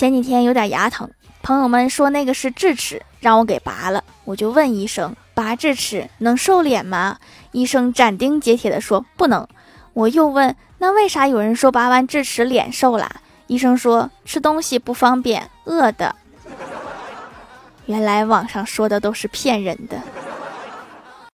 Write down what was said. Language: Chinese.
前几天有点牙疼，朋友们说那个是智齿让我给拔了。我就问医生：‘拔智齿能瘦脸吗？’医生斩钉截铁地说：‘不能。’我又问：‘那为啥有人说拔完智齿脸瘦了？’医生说：‘吃东西不方便，饿的。’原来网上说的都是骗人的。